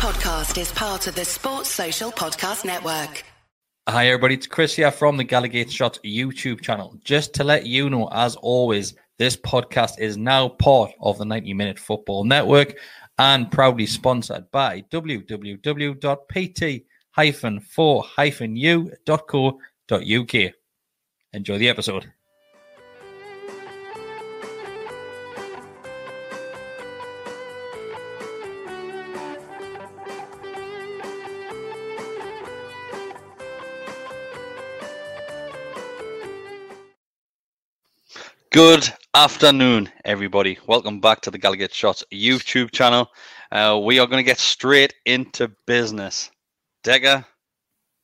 podcast is part of the Sports Social Podcast Network. Hi, everybody. It's Kris here from the Gallowgate Shots YouTube channel. Just to let you know, as always, this podcast is now part of the 90 Minute Football Network and proudly sponsored by www.pt-4-u.co.uk. Enjoy the episode. Good afternoon, everybody. Welcome back to the Gallowgate Shots YouTube channel. Uh, we are going to get straight into business. Deka,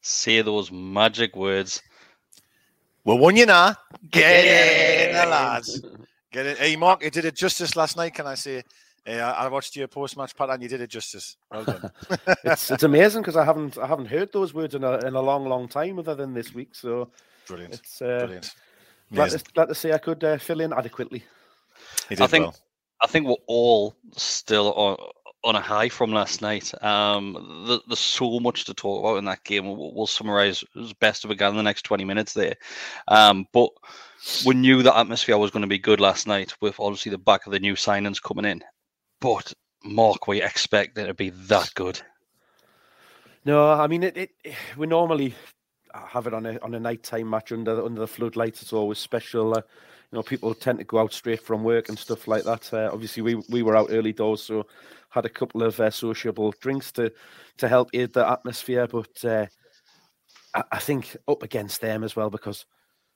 say those magic words. Well, one you now. Get in, the lads. Get it. Hey, Mark, you did it justice last night, can I say? Uh, I watched your post-match part, and you did it justice. Well done. it's it's amazing because I haven't I haven't heard those words in a in a long long time, other than this week. So brilliant. It's uh, brilliant. Glad to, glad to say I could uh, fill in adequately. I think well. I think we're all still on, on a high from last night. Um, the, there's so much to talk about in that game. We'll, we'll summarize as best we can in the next 20 minutes there. Um, but we knew the atmosphere was going to be good last night with obviously the back of the new signings coming in. But Mark, we expect it to be that good. No, I mean it. it we normally have it on a on a nighttime match under under the floodlights. It's always special. Uh, you know, people tend to go out straight from work and stuff like that. Uh, obviously, we we were out early doors, so had a couple of uh, sociable drinks to to help aid the atmosphere. But uh, I, I, think up against them as well because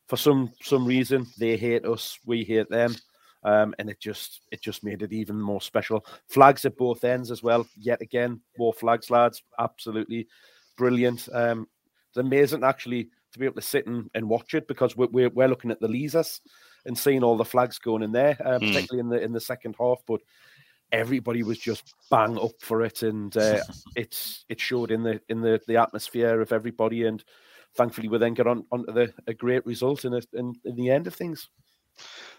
for some some reason they hate us, we hate them. Um, and it just it just made it even more special. Flags at both ends as well. Yet again, more flags, lads. Absolutely brilliant. Um, it's amazing actually to be able to sit and, and watch it because we're, we're, we're looking at the Leazes and seeing all the flags going in there, uh, mm. particularly in the in the second half. But everybody was just bang up for it, and uh, it's it showed in the in the the atmosphere of everybody. And thankfully, we then got on onto the a great result in, a, in in the end of things.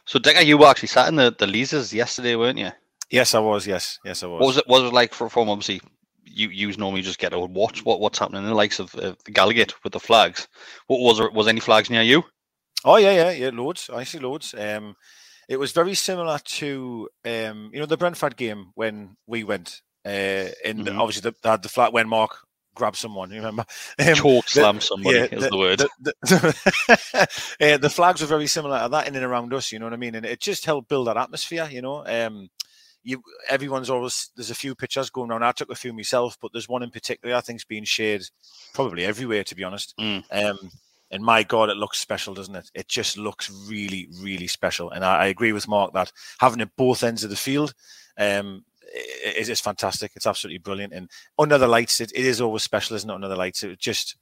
So, Deka, you were actually sat in the the Leazes yesterday, weren't you? Yes, I was. Yes, yes, I was. What was it? What was it like for, from obviously you you normally just get to watch what what's happening in the likes of uh, Gallowgate with the flags. What was there? Was any flags near you? Oh yeah, yeah, yeah, loads. I see loads. Um, it was very similar to um, you know, the Brentford game when we went. Uh, and mm-hmm. obviously the, they had the flat when Mark grabbed someone. You remember? Um, Choke slam somebody yeah, is the, the word. The, the, uh, the, flags were very similar to that in and around us. You know what I mean? And it just helped build that atmosphere. You know. Um, you everyone's always there's a few pictures going around. I took a few myself, but there's one in particular I think's being shared probably everywhere to be honest. Mm. Um, and my God, it looks special, doesn't it? It just looks really, really special. And I, I agree with Mark that having it both ends of the field um, is, is fantastic. It's absolutely brilliant. And under the lights, it, it is always special, isn't it? Under the lights, it just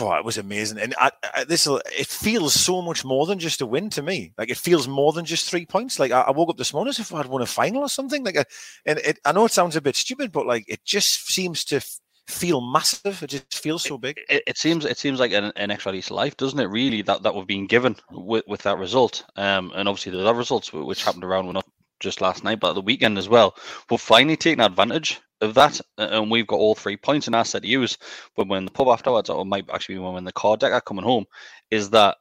Oh, it was amazing, and I, I, this it feels so much more than just a win to me. Like it feels more than just three points. Like I, I woke up this morning as if I'd won a final or something. Like, a, and it, I know it sounds a bit stupid, but like it just seems to f- feel massive. It just feels so big. It, it seems it seems like an, an, extra life, doesn't it? Really, that that we've been given with, with that result, um, and obviously the other results which happened around not just last night, but the weekend as well. We're finally taking advantage of that, and we've got all three points. And said to use when we're in the pub afterwards, or might actually be when we're in the car deck are coming home, is that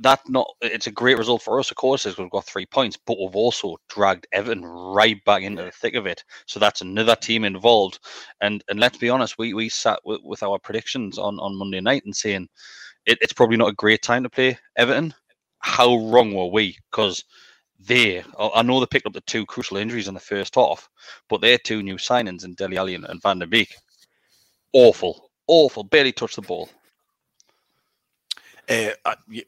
that not it's a great result for us, of course, is we've got three points, but we've also dragged Everton right back into the thick of it. So that's another team involved. And and let's be honest, we we sat with, with our predictions on, on Monday night and saying it, it's probably not a great time to play Everton. How wrong were we? Because there. I know they picked up the two crucial injuries in the first half, but their two new signings in Dele Alli and, and Van der Beek, awful, awful, barely touched the ball. Uh,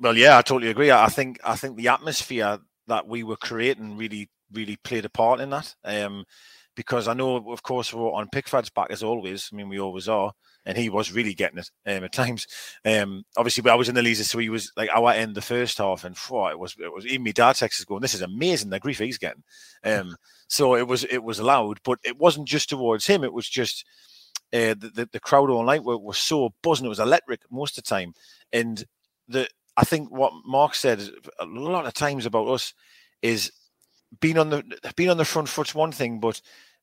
well, yeah, I totally agree. I think I think the atmosphere that we were creating really, really played a part in that. Um, because I know, of course, we're on Pickford's back as always. I mean, we always are and he was really getting it um, at times. Um, obviously, I was in the Leazes, so he was like our end the first half, and oh, it was it was even my dad texted going, "This is amazing the grief he's getting." Um, so it was it was loud, but it wasn't just towards him; it was just uh, the, the, the crowd all night were, were so buzzing. It was electric most of the time, and the I think what Mark said a lot of times about us is being on the being on the front foot's one thing, but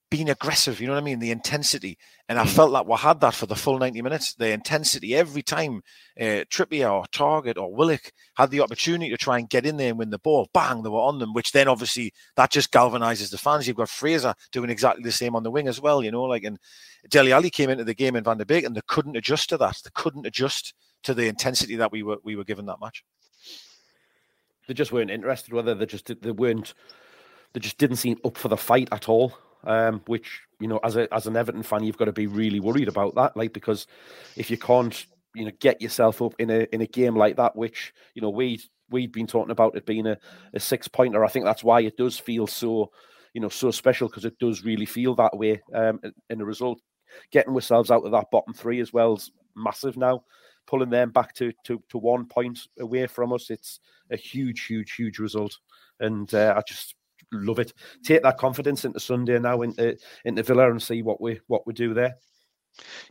being aggressive. You know what I mean? The intensity, and I felt like we had that for the full ninety minutes. The intensity every time uh, Trippier or Targett or Willock had the opportunity to try and get in there and win the ball, bang, they were on them. Which then obviously that just galvanizes the fans. You've got Fraser doing exactly the same on the wing as well. You know, like and Dele Alli came into the game in Van der Beek, and they couldn't adjust to that. They couldn't adjust to the intensity that we were we were given that match. They just weren't interested. Whether they just they weren't, they just didn't seem up for the fight at all um, which you know, as a as an Everton fan, you've got to be really worried about that, like because if you can't, you know, get yourself up in a in a game like that, which you know we we've been talking about it being a, a six pointer. I think that's why it does feel so, you know, so special because it does really feel that way. Um, in a result, getting ourselves out of that bottom three as well is massive now. Pulling them back to to to one point away from us, it's a huge, huge, huge result. And uh, I just love it. Take that confidence into Sunday now into into Villa and see what we what we do there.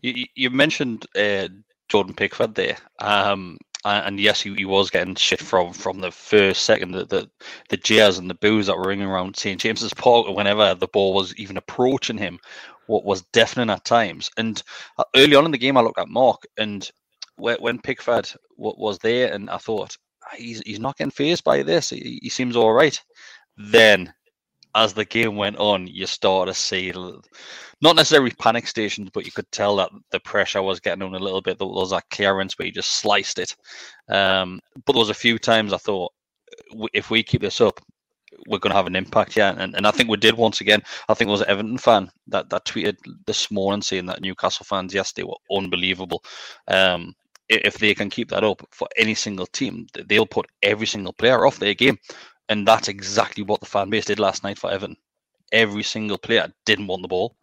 You, you mentioned uh, Jordan Pickford there, um, and yes, he, he, was getting shit from from the first second. The the, the jeers and the boos that were ringing around St James's Park whenever the ball was even approaching him, what was deafening at times. And uh, early on in the game, I looked at Mark, and when Pickford was there, and I thought he's he's not getting phased by this. He, he seems all right. Then, as the game went on, you start to see not necessarily panic stations, but you could tell that the pressure was getting on a little bit. There was that clearance where he just sliced it. Um, but there was a few times I thought, if we keep this up, we're going to have an impact here. And, and I think we did once again. I think it was an Everton fan that, that tweeted this morning saying that Newcastle fans yesterday were unbelievable. Um, if they can keep that up for any single team, they'll put every single player off their game. And that's exactly what the fan base did last night for Everton. Every single player didn't want the ball.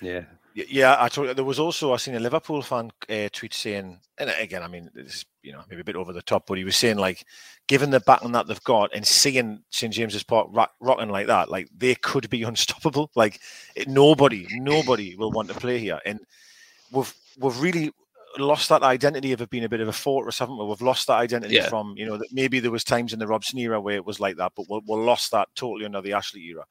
Yeah. Yeah, I told you, there was also I seen a Liverpool fan uh, tweet saying, and again, I mean, this is you know maybe a bit over the top, but he was saying like, given the backing that they've got and seeing St James's Park rock, rocking like that, like they could be unstoppable. Like it, nobody, nobody will want to play here, and we've we've really lost that identity of it being a bit of a fortress, haven't we? We've lost that identity yeah. from, you know, that maybe there was times in the Robson era where it was like that, but we we lost that totally under the Ashley era.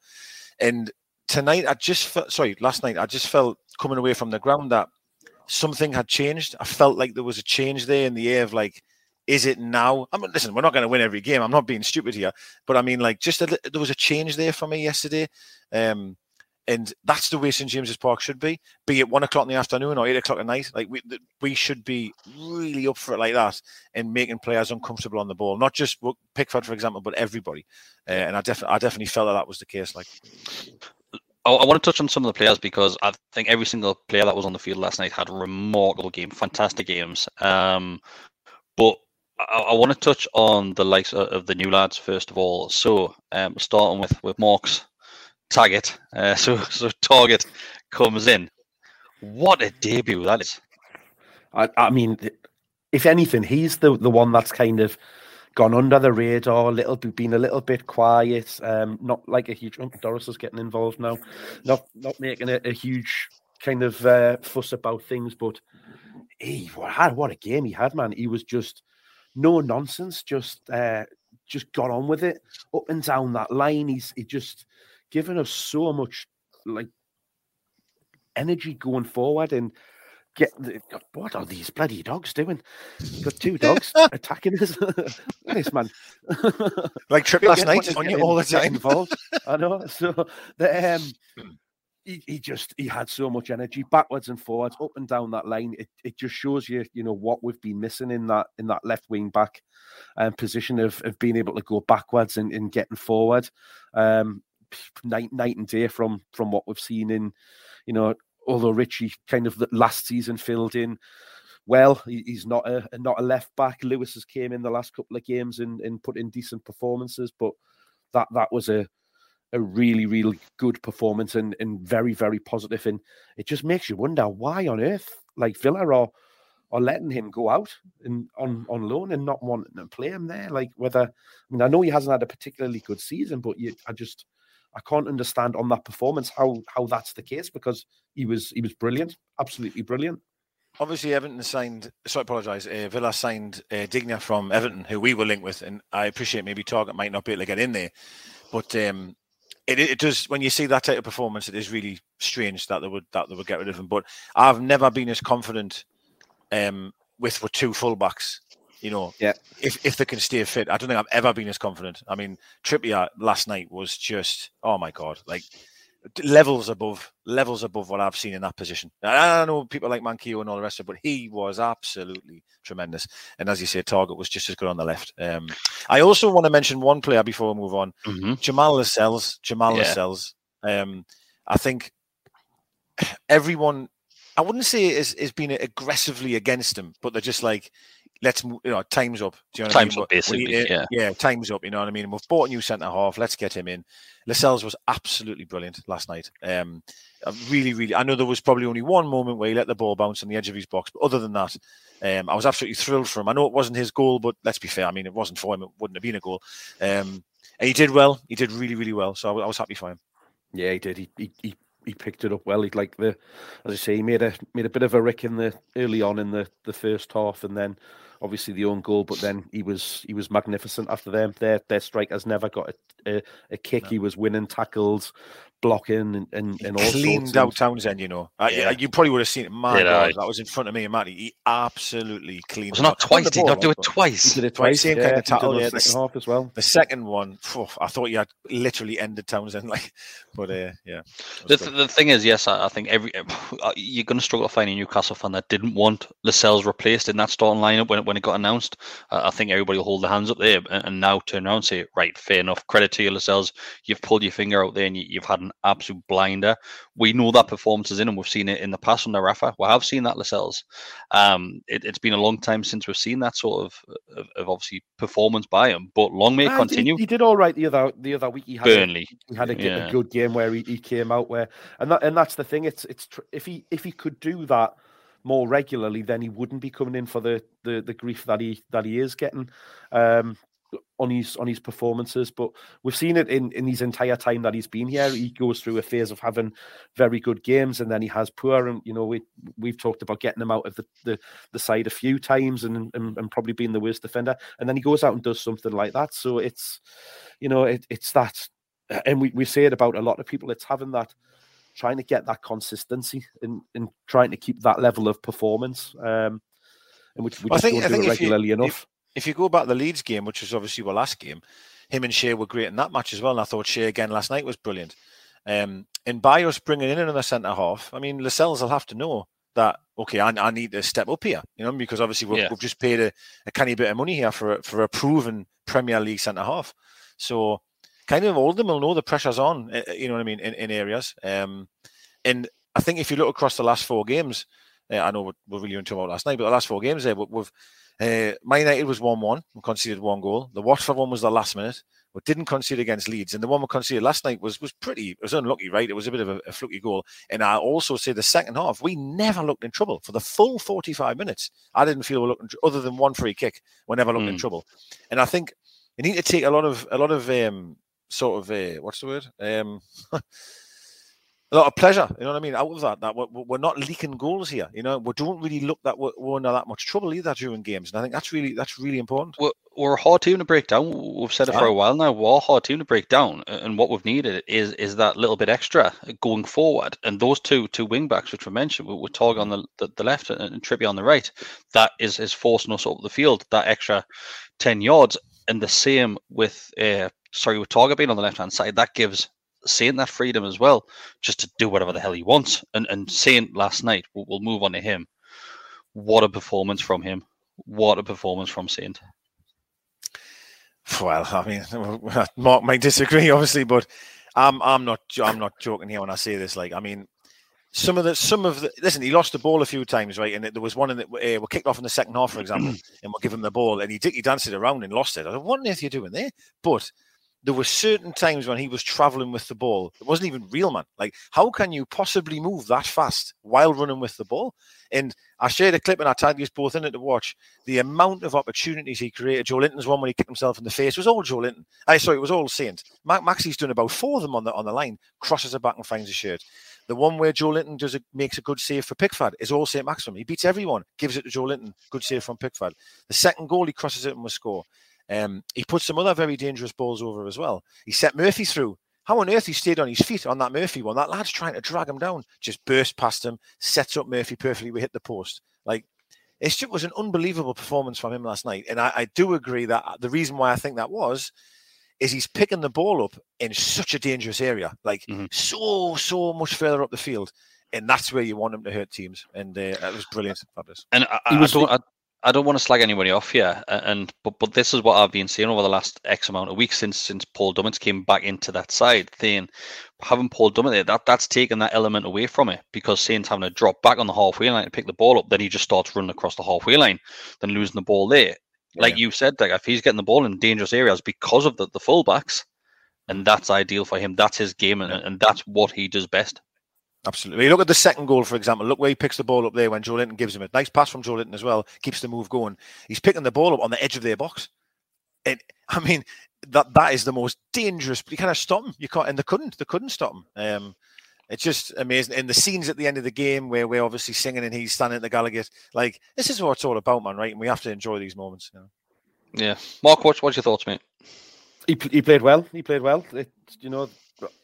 And tonight, I just felt, sorry, last night, I just felt coming away from the ground that something had changed. I felt like there was a change there in the air of like, is it now? I mean, listen, we're not going to win every game. I'm not being stupid here, but I mean, like, just a, there was a change there for me yesterday. Um, and that's the way St James's Park should be. Be it one o'clock in the afternoon or eight o'clock at night, like we we should be really up for it like that and making players uncomfortable on the ball. Not just Pickford, for example, but everybody. Uh, and I definitely I definitely felt that that was the case. Like. I want to touch on some of the players because I think every single player that was on the field last night had a remarkable game, fantastic games. Um, but I, I, want to touch on the likes of, of, the new lads first of all. So, um, starting with with Matt Targett. Uh, so so Targett comes in. What a debut that is! I, I mean, if anything, he's the the one that's kind of gone under the radar a little bit, been a little bit quiet. Um, not like a huge. Oh, Doris is getting involved now. Not not making a, a huge kind of uh, fuss about things, but he what, what a game he had, man. He was just no nonsense, just uh, just got on with it up and down that line. He's he just given us so much like energy going forward and get what are these bloody dogs doing? Got two dogs attacking us. this man, like trip last night on you all the time. Involved. I know. So the um, he, he just he had so much energy backwards and forwards, up and down that line. It it just shows you you know what we've been missing in that in that left wing back um, position of of being able to go backwards and, and getting forward. Um, night night and day from from what we've seen in, you know, although Ritchie kind of last season filled in well. He's not a not a left back. Lewis has came in the last couple of games and, and put in decent performances, but that that was a a really really good performance and and very very positive. And it just makes you wonder why on earth like Villa are are letting him go out and on on loan and not wanting to play him there. Like whether I mean I know he hasn't had a particularly good season, but you I just I can't understand on that performance how how that's the case because he was he was brilliant, absolutely brilliant. Obviously, Everton signed. So I apologise. Uh, Villa signed uh, Digne from Everton, who we were linked with, and I appreciate maybe Targett might not be able to get in there, but um, it, it does when you see that type of performance. It is really strange that they would that they would get rid of him. But I've never been as confident um, with with two fullbacks. You know, Yeah. if if they can stay fit, I don't think I've ever been as confident. I mean, Trippier last night was just oh my god, like levels above levels above what I've seen in that position. I, I know people like Manquillo and all the rest of it, but he was absolutely tremendous. And as you say, Targett was just as good on the left. Um, I also want to mention one player before we move on. hmm Jamal Lascelles. Jamal Yeah. Lascelles. Um, I think everyone. I wouldn't say is is being aggressively against him, but they're just like, let's move. You know, time's up. Do you know what Time's I mean? up, We- we basically, need yeah. yeah, time's up. You know what I mean? We've bought a new centre half. Let's get him in. Lascelles was absolutely brilliant last night. Um, I really, really. I know there was probably only one moment where he let the ball bounce on the edge of his box, but other than that, um, I was absolutely thrilled for him. I know it wasn't his goal, but let's be fair. I mean, it wasn't for him. It wouldn't have been a goal. Um, and he did well. He did really, really well. So I, I was happy for him. Yeah, he did. He he he, he picked it up well. He like the as I say, he made a made a bit of a rick in the early on in the the first half, and then obviously the own goal. But then he was he was magnificent after them. Their their strikers never got a a, a kick. No. He was winning tackles, blocking, and and, and all cleaned sorts. out of- Townsend, you know. I, Yeah. you probably would have seen it. My Did God, I? that was in front of me and Matty. He absolutely cleaned. Was it him not twice? the Did not do it but He twice? did it Twice, twice. same yeah, kind of he tackle, yeah, the second half as well. The second one, phew, I thought you had literally ended Townsend. Like, but uh, yeah. The, th- the thing is, yes, I, I think every uh, you're going to struggle to find a Newcastle fan that didn't want Lascelles replaced in that starting lineup when it, when it got announced. Uh, I think everybody will hold their hands up there and, and now turn around and say, right, fair enough. Credit to you, Lascelles. You've pulled your finger out there and you, you've had an absolute blinder. We know that performance is in, and we've seen it in the past under Rafa. We have seen that Lascelles. Um, it, it's been a long time since we've seen that sort of, of, of obviously performance by him, but long may Ah, he- continue. He, did all right the other the other week. He had a- Burnley. he had a, g- a Yeah. good game where he, he came out where and that and that's the thing it's it's tr- if he if he could do that more regularly then he wouldn't be coming in for the the, the grief that he that he is getting um on his on his performances but we've seen it in in his entire time that he's been here. He goes through a phase of having very good games and then he has poor and you know we we've talked about getting him out of the the, the side a few times and, and and probably being the worst defender. And then he goes out and does something like that. So it's you know it, it's that and we, we say it about a lot of people it's having that trying to get that consistency and, and trying to keep that level of performance um and which we Well, I just think- don't do think it if you- regularly if- enough if you go back to the Leeds game, which was obviously our last game, him and Schär were great in that match as well. And I thought Schär again last night was brilliant. Um, and by us bringing in another centre half, I mean, Lascelles will have to know that, okay, I, I need to step up here, you know, because obviously we've, Yeah. we've just paid a, a canny bit of money here for, a- for a proven Premier League centre half. So kind of all of them will know the pressure's on, uh, you know what I mean, in, in areas. Um, and I think if you look across the last four games, uh, I know we're, we're really into about last night, but the last four games there, we- we've uh, Man United was 1 1 and conceded one goal. The Watford one was the last minute. We didn't concede against Leeds. And the one we conceded last night was was pretty, it was unlucky, right? It was a bit of a, a fluky goal. And I also say the second half, we never looked in trouble for the full 45 minutes. I didn't feel we looked other than one free kick, we never looked in Mm. trouble. And I think you need to take a lot of, a lot of, um, sort of, uh, what's the word? Um, a lot of pleasure, you know what I mean, out of that. That we're, we're not leaking goals here. You know, we don't really look that we're, we're under that much trouble either during games, and I think that's really that's really important. we're, we're a hard team to break down. We've said it for a while now. We're a hard team to break down, and what we've needed is is that little bit extra going forward. And those two two wing backs, which we mentioned, with, with Tog on the, the the left and, and Trippier on the right, that is is forcing us up the field. That extra ten yards, and the same with uh, sorry with Targett being on the left hand side. That gives Saint that freedom as well, just to do whatever the hell he wants. And and Saint last night, we'll, we'll move on to him. What a performance from him! What a performance from Saint. Well, I mean, Mark might disagree, obviously, but I'm I'm not I'm not joking here when I say this. Like, I mean, some of the some of the listen, he lost the ball a few times, right? And there was one in that uh, we kicked off in the second half, for example, and we'll give him the ball, and he did, he danced it around and lost it. I thought, what on earth are you doing there? But there were certain times when he was traveling with the ball. It wasn't even real, man. Like, how can you possibly move that fast while running with the ball? And I shared a clip and I tagged you both in it to watch. The amount of opportunities he created. Joelinton's one when he kicked himself in the face it was all Joelinton. I sorry, it was all Saint. Ma- Maxi's done about four of them on the on the line, crosses it back and finds a shirt. The one where Joelinton does a, makes a good save for Pickford is all Saint-Maximin. He beats everyone, gives it to Joelinton, good save from Pickford. The second goal, he crosses it and will score. Um, he put some other very dangerous balls over as well. He set Murphy through. how on earth he stayed on his feet on that Murphy one? That lad's trying to drag him down, just burst past him, sets up Murphy perfectly. We hit the post. Like it just was an unbelievable performance from him last night. And I, I do agree that the reason why I think that was is he's picking the ball up in such a dangerous area, like mm-hmm. so so much further up the field, and that's where you want him to hurt teams. And uh, it was brilliant, Fabulous. And I, I, was, I don't, I, don't want to slag anybody off here, and but but this is what I've been seeing over the last X amount of weeks since since Paul Dummett came back into that side. Saying having Paul Dummett there, that that's taken that element away from it because Saints having to drop back on the halfway line to pick the ball up, then he just starts running across the halfway line, then losing the ball there. Yeah. Like you said, like if he's getting the ball in dangerous areas because of the, the fullbacks, and that's ideal for him. That's his game, and, and that's what he does best. Absolutely. Look at the second goal, for example. Look where he picks the ball up there when Joelinton gives him a nice pass from Joelinton as well. Keeps the move going. He's picking the ball up on the edge of their box. And I mean, that that is the most dangerous. You can't stop him. You can't, and they couldn't. They couldn't stop him. Um, it's just amazing. And the scenes at the end of the game where we're obviously singing and he's standing at the Gallowgate, like this is what it's all about, man. Right? And we have to enjoy these moments. You know? Yeah, Mark, what's what's your thoughts, mate? He he played well. He played well. It, you know,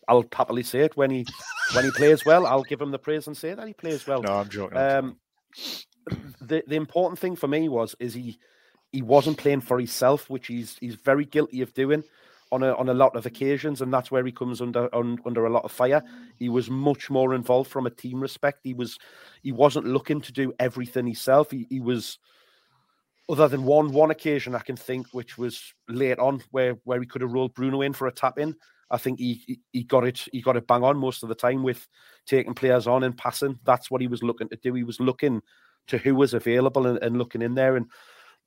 I'll happily say it when he when he plays well. I'll give him the praise and say that he plays well. No, I'm joking. Um, the the important thing for me was is he he wasn't playing for himself, which he's he's very guilty of doing on a on a lot of occasions, and that's where he comes under on, under a lot of fire. He was much more involved from a team respect. He was he wasn't looking to do everything himself. He, he was other than one one occasion I can think, which was late on, where where he could have rolled Bruno in for a tap in. I think he he got it he got it bang on most of the time with taking players on and passing. That's what he was looking to do. He was looking to who was available and, and looking in there. And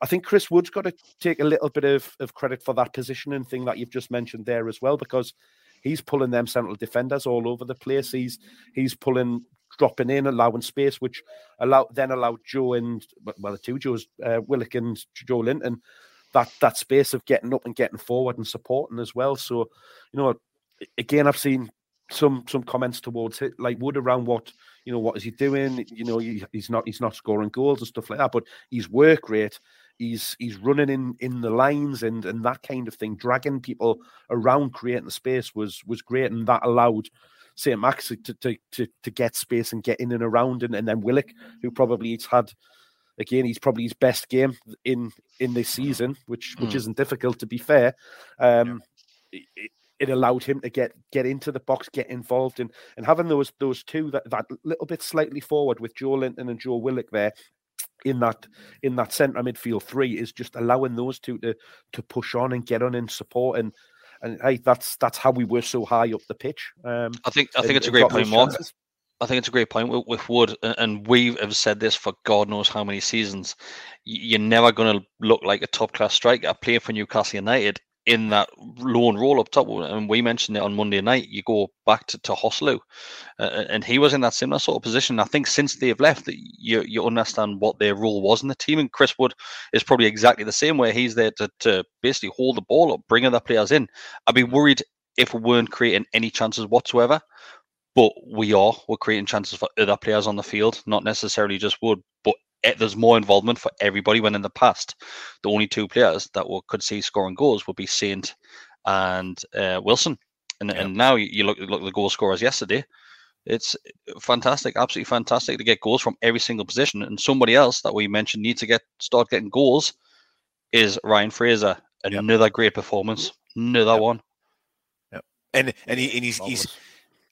I think Chris Wood's got to take a little bit of, of credit for that positioning thing that you've just mentioned there as well, because he's pulling them central defenders all over the place. He's he's pulling dropping in, allowing space, which allow then allowed Joe and well the two Joes, uh, Willock and Joelinton that that space of getting up and getting forward and supporting as well. So, you know, again, I've seen some some comments towards it, like Wood around what you know, what is he doing? You know, he, he's not he's not scoring goals and stuff like that, but his work rate. He's he's running in in the lines and and that kind of thing, dragging people around, creating the space was was great, and that allowed St. Max to, to to to get space and get in and around, and, and then Willock, who probably had again, he's probably his best game in in this season, which which mm. isn't difficult to be fair. Um, yeah. it, it, allowed him to get get into the box, get involved, and and having those those two that that little bit slightly forward with Joelinton and Joe Willock there in that in that centre midfield three is just allowing those two to to push on and get on and support and and hey, that's that's how we were so high up the pitch. Um, I think I think and, it's a great point, Mark. I think it's a great point with, with Wood, and we have said this for God knows how many seasons. You're never going to look like a top class striker playing for Newcastle United in that lone role up top. And we mentioned it on Monday night. You go back to, to Joselu, uh, and he was in that similar sort of position. I think since they've left, you you understand what their role was in the team. And Chris Wood is probably exactly the same way. He's there to, to basically hold the ball up, bring other players in. I'd be worried if we weren't creating any chances whatsoever but we are we're creating chances for other players on the field, not necessarily just Wood, but there's more involvement for everybody. When in the past, the only two players that we could see scoring goals would be Saint and uh, Wilson, and and now you look look at the goal scorers yesterday. It's fantastic, absolutely fantastic to get goals from every single position. And somebody else that we mentioned needs to get start getting goals is Ryan Fraser. Another yep. great performance, another yep. one. Yep. And and, he, and he's, he's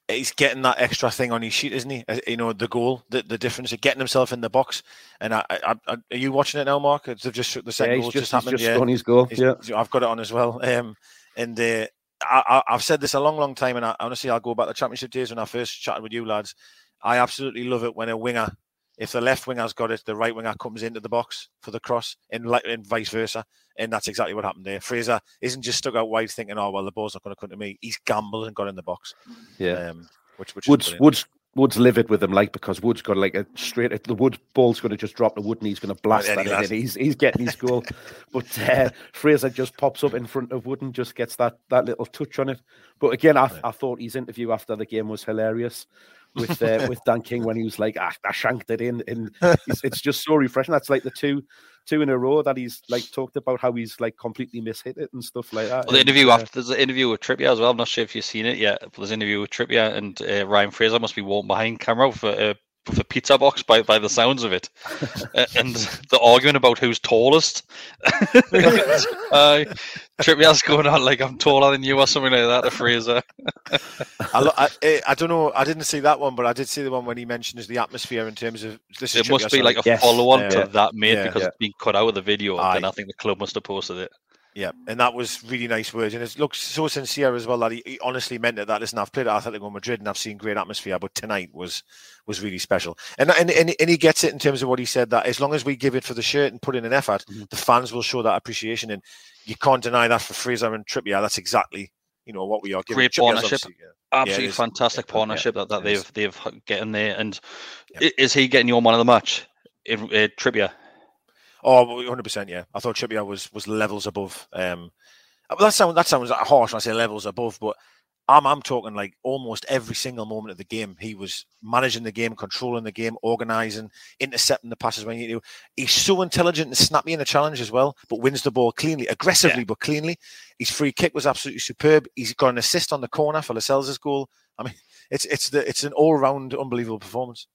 he's getting that extra thing on his sheet, isn't he? Uh, you know, the goal, the, the difference of getting himself in the box. And I, I, I, are you watching it now, Mark? They've just the second yeah, goal just, just happened. Just yeah, his goal. Yeah, I've got it on as well. Um, and uh, I, have said this a long, long time, and I, honestly, I'll go back to the championship days when I first chatted with you lads. I absolutely love it when a winger if the left winger's got it, the right winger comes into the box for the cross, and, and vice versa. And that's exactly what happened there. Fraser isn't just stuck out wide thinking, "Oh well, the ball's not going to come to me." He's gambled and got in the box. Yeah. Um, which which Woods Woods Woods livid with him, like because Woods got like a straight. The Wood ball's going to just drop the Wood, and he's going to blast that in. He's he's getting his goal, but uh, Fraser just pops up in front of Wood and just gets that that little touch on it. But again, I, I thought his interview after the game was hilarious with uh, with Dan King when he was like, ah, I shanked it in, and it's, it's just so refreshing. That's like the two two in a row that he's like talked about how he's like completely mishit it and stuff like that. Well, the interview uh, after there's an interview with Trippier as well. I'm not sure if you've seen it yet. But there's an interview with Trippier and uh, Ryan Fraser must be walking behind camera for with a pizza box by, by the sounds of it, Uh, and they're arguing about who's tallest. uh, Trippier's going on like I'm taller than you or something like that to Fraser. I, lo- I, eh, I don't know. I didn't see that one, but I did see the one when he mentions the atmosphere in terms of this. Is It must be like a Yes. follow-on Yeah. to that made Yeah. because Yeah. it's been cut out of the video. Aye. and I think the club must have posted it. Yeah, and that was really nice words, and it looks so sincere as well that he, he honestly meant it. That listen, I've played at Atletico Madrid and I've seen great atmosphere, but tonight was was really special. And and and, and he gets it in terms of what he said that as long as we give it for the shirt and put in an effort, Mm-hmm. Mhm. the fans will show that appreciation, and you can't deny that for Fraser and Trippier. That's exactly you know what we are giving. Great Trippier's partnership. yeah. Absolutely is. fantastic Yeah, partnership that, that they've they've getting there. And Yeah. is he getting your man of the match? In, uh, Trippier. Oh, 100 percent. Yeah, I thought Trippier was was levels above. Um, that sounds that sounds harsh when I say levels above, but I'm I'm talking like almost every single moment of the game. He was managing the game, controlling the game, organising, intercepting the passes when you do. He's so intelligent and snappy in the challenge as well, but wins the ball cleanly, aggressively but cleanly. His free kick was absolutely superb. He's got an assist on the corner for Lascelles' goal. I mean, it's it's the it's an all round unbelievable performance.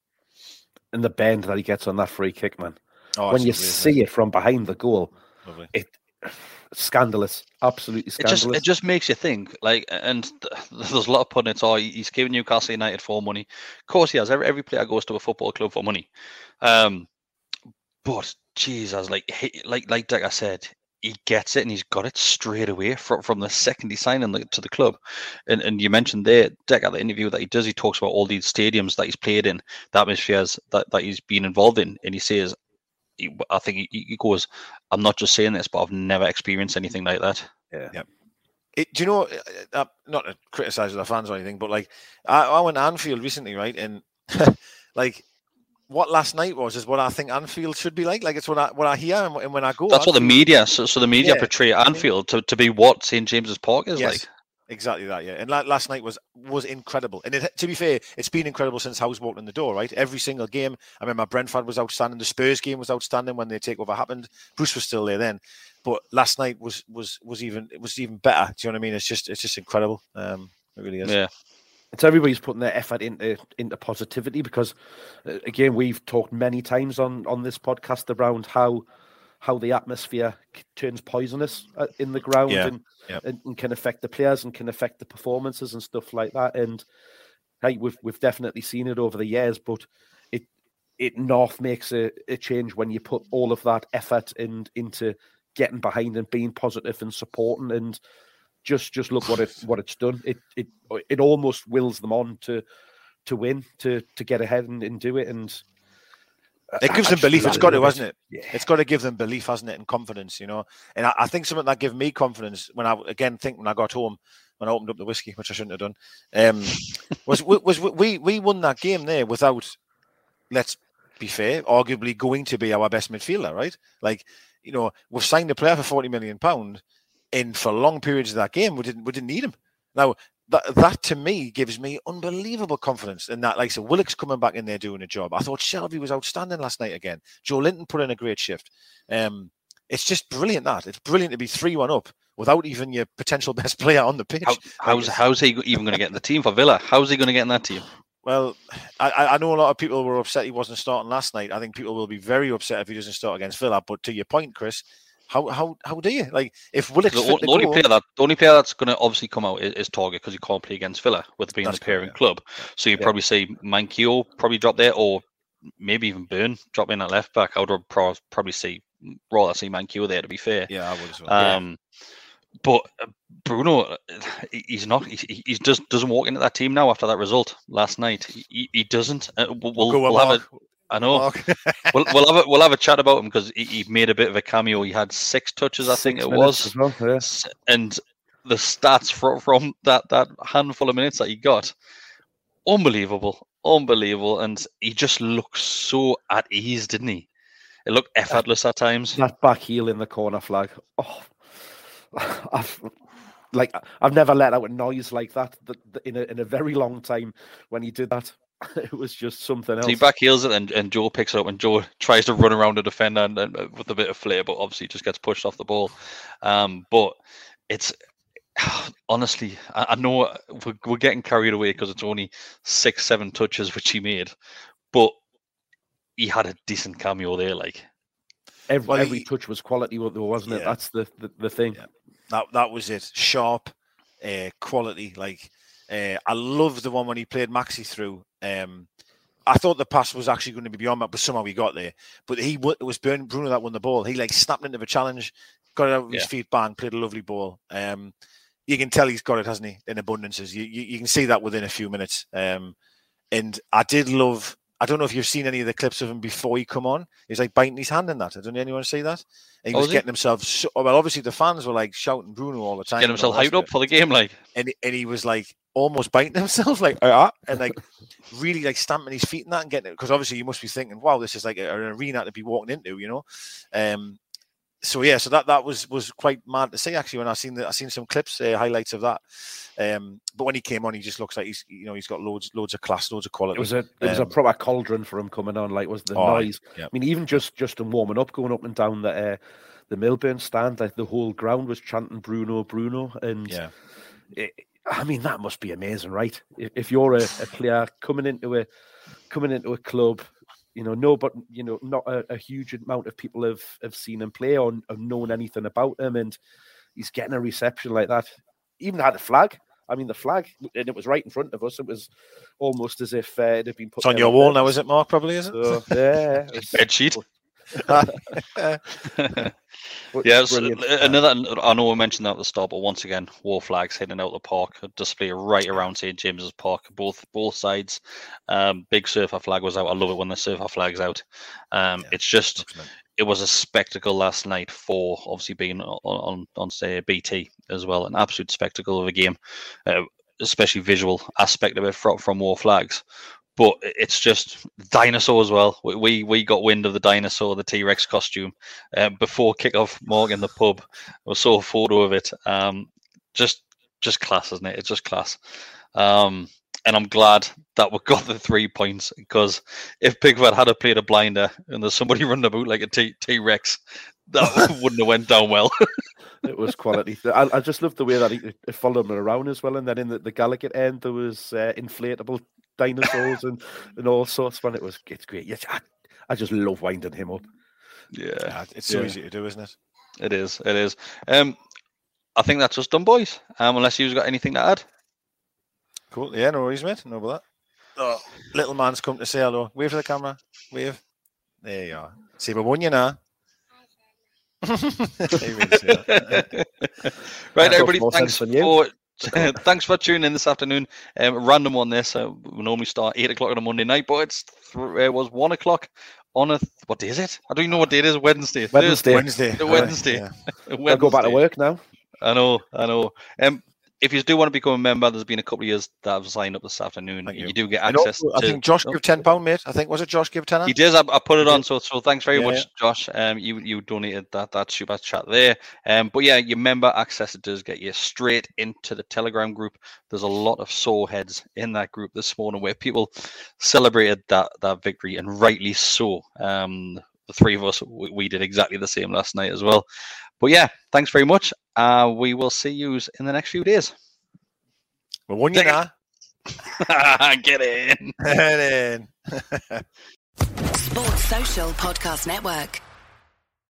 and the bend that he gets on that free kick, man. Oh, when you lovely, isn't see it from behind the goal, Lovely. it scandalous, absolutely scandalous. It just it just makes you think. Like, and th- there's a lot of pundits. Oh, he- he's giving Newcastle United for money. Of course, he has. Every, every player goes to a football club for money. Um, but Jesus, like he, like like Deka said, he gets it and he's got it straight away from from the second he signed in the, to the club. And and you mentioned there, Deck, at the interview that he does, he talks about all these stadiums that he's played in, the atmospheres that, that he's been involved in, and he says. He- I think he, he goes. I'm not just saying this, but I've never experienced anything like that. Yeah, it, do you know, uh, uh, not to criticize the fans or anything, but like I, I went to Anfield recently, right? And like what last night was is what I think Anfield should be like. Like it's what I what I hear and, when I go. That's what the media. So, so the media Yeah. portray Anfield to, to be what St James's Park is Yes, like. Exactly that, yeah. And la- last night was was incredible. And it, to be fair, it's been incredible since House walked in the door, right? Every single game. I remember Brentford was outstanding. The Spurs game was outstanding when the takeover happened. Bruce was still there then, but last night was was was even it was even better. Do you know what I mean? It's just it's just incredible. Um, it really is. Yeah, it's everybody's putting their effort into into positivity because uh, again we've talked many times on on this podcast around how how the atmosphere turns poisonous uh, in the ground Yeah, and, yeah. and and can affect the players and can affect the performances and stuff like that and hey we've we've definitely seen it over the years but it it north makes a, a change when you put all of that effort and into getting behind and being positive and supporting and just just look what it what it's done. It it it almost wills them on to to win to to get ahead and, and do it and It gives them belief. It's got to, hasn't it? Yeah. It's got to give them belief, hasn't it, and confidence, you know. And I, I think something that gave me confidence when I again think when I got home when I opened up the whiskey, which I shouldn't have done, um, was was we we won that game there without, let's be fair, arguably going to be our best midfielder, right? Like, you know, we've signed a player for forty million pound, and for long periods of that game, we didn't we didn't need him. Now that that to me gives me unbelievable confidence in that. Like, I said, Willock's coming back in there doing a job. I thought Shelvey was outstanding last night again. Joelinton put in a great shift. Um, it's just brilliant that it's brilliant to be three one up without even your potential best player on the pitch. How, how's how's he even going to get in the team for Villa? How's he going to get in that team? Well, I, I- I know a lot of people were upset he wasn't starting last night. I think people will be very upset if he doesn't start against Villa. But to your point, Kris, how how how do you like if Willock's The, fit o- to the only go- player that the only player that's going to obviously come out is, is Targett because he can't play against Villa with being the parent yeah. club. So you Yeah. probably say Manquillo probably drop there, or maybe even Burn drop in at left back. I would pro- probably see rather see Manquillo there. To be fair, yeah, I would as well. Um, but uh, Bruno, uh, he's not. He, he just doesn't walk into that team now after that result last night. He, he- doesn't. Uh, we'll, we'll, Go we'll have a. I know. Mark. We'll, we'll have a, we'll have a chat about him because he, he made a bit of a cameo. He had six touches, I think it was, well. Yeah. And the stats from from that that handful of minutes that he got, unbelievable, unbelievable, and he just looked so at ease, didn't he? It looked effortless at times. That back heel in the corner flag. Oh, I've like I've never let out a noise like that th- th- in a in a very long time when he did that. it was just something else. So he back heels it, and, and Joe picks it up, and Joe tries to run around the defender and, and uh, with a bit of flair, but obviously just gets pushed off the ball. Um, but it's honestly, I, I know we're, we're getting carried away because it's only six, seven touches which he made, but he had a decent cameo there. Like every, Well, every he- touch was quality, wasn't it? Yeah. That's the the, the thing. Yeah. That that was it. Sharp, uh, quality. Like uh, I love the one when he played Maxi through. Um, I thought the pass was actually going to be beyond that, but somehow he got there. But he it was Bruno that won the ball. He like snapped into the challenge, got it out of his Yeah. feet, bang, played a lovely ball. Um, you can tell he's got it, hasn't he? In abundances. You, you you can see that within a few minutes. Um, and I did love. I don't know if you've seen any of the clips of him before he come on. He's like biting his hand in that. I don't know anyone see that. And he Oh, was he? getting himself. So, well, obviously the fans were like shouting Bruno all the time. get and himself hyped up for the game. Like and and he was like almost biting himself, like ah, and like really like stamping his feet in that and getting it because obviously you must be thinking, wow, this is like an arena to be walking into, you know. Um, so yeah, so that that was was quite mad to see actually when I seen the, I seen some clips, uh, highlights of that. Um, but when he came on, he just looks like he's you know he's got loads loads of class, loads of quality. It was a it was a Um, proper cauldron for him coming on. Like was the Oh, noise. yeah. I mean, even just just in warming up, going up and down the uh, the Milburn stand, like the whole ground was chanting Bruno, Bruno, and yeah, it, I mean that must be amazing, right? If, if you're a, a player coming into a coming into a club, you know, no, but you know, not a, a huge amount of people have have seen him play or have known anything about him, and he's getting a reception like that. Even had a flag. I mean, the flag, and it was right in front of us. It was almost as if uh, it had been put. it's on your wall purpose. now, is it, Mark? Probably is it? So, yeah, it's- bed sheet. Yeah, another. I know we mentioned that at the start, but once again, war flags heading out the park, a display right around St James's Park, both both sides. Um, big surfer flag was out. I love it when the surfer flag's out. Um, Yeah, it's just Excellent. it was a spectacle last night for obviously being on on, on say BT as well, an absolute spectacle of a game, uh, especially visual aspect of it from from war flags. But it's just dinosaur as well. We we, we got wind of the dinosaur, the T Rex costume, uh, before kickoff. Morgan in the pub, I saw a photo of it. Um, just just class, isn't it? It's just class. Um, and I'm glad that we got the three points because if Pickford had have played a blinder and there's somebody running about like a T Rex, that wouldn't have went down well. It was quality. I, I just loved the way that he followed him around as well. And then in the, the Gallowgate end, there was uh, inflatable dinosaurs and, and all sorts. Man, it was it's great. Yes, I, I just love winding him up. yeah, Yeah, it's so Yeah. easy to do, isn't it? it is. It is. Um, I think that's us done, boys. Um, unless you've got anything to add. Cool. Yeah, no worries, mate. No about that. Oh, little man's come to say hello. Wave for the camera. Wave. There you are. See, we won you now. He really said that. right, everybody. Thanks sense than you. for thanks for tuning in this afternoon. Um, random on this. Uh, we normally start eight o'clock on a Monday night, but it's th- it was one o'clock on a what day is it? I don't even know what day it is. Wednesday. Wednesday. Wednesday. The aye, Wednesday. yeah. Thursday. I'll go back to work now. I know, I know. Um, if you do want to become a member, there's been a couple of years that I've signed up this afternoon. Thank you. you. do get access also, I to. think Josh Oh, gave ten pound, mate. I think was it Josh give tenner? He did. I, I put it on. So, so thanks very Yeah, much, yeah. Josh. Um, you you donated that that super chat there. Um, but yeah, your member access it does get you straight into the Telegram group. There's a lot of sore heads in that group this morning where people celebrated that that victory and rightly so. Um, the three of us we, we did exactly the same last night as well. But yeah, thanks very much. Uh, we will see you in the next few days. We won you Take now. Get in. And then- Sports Social Podcast Network.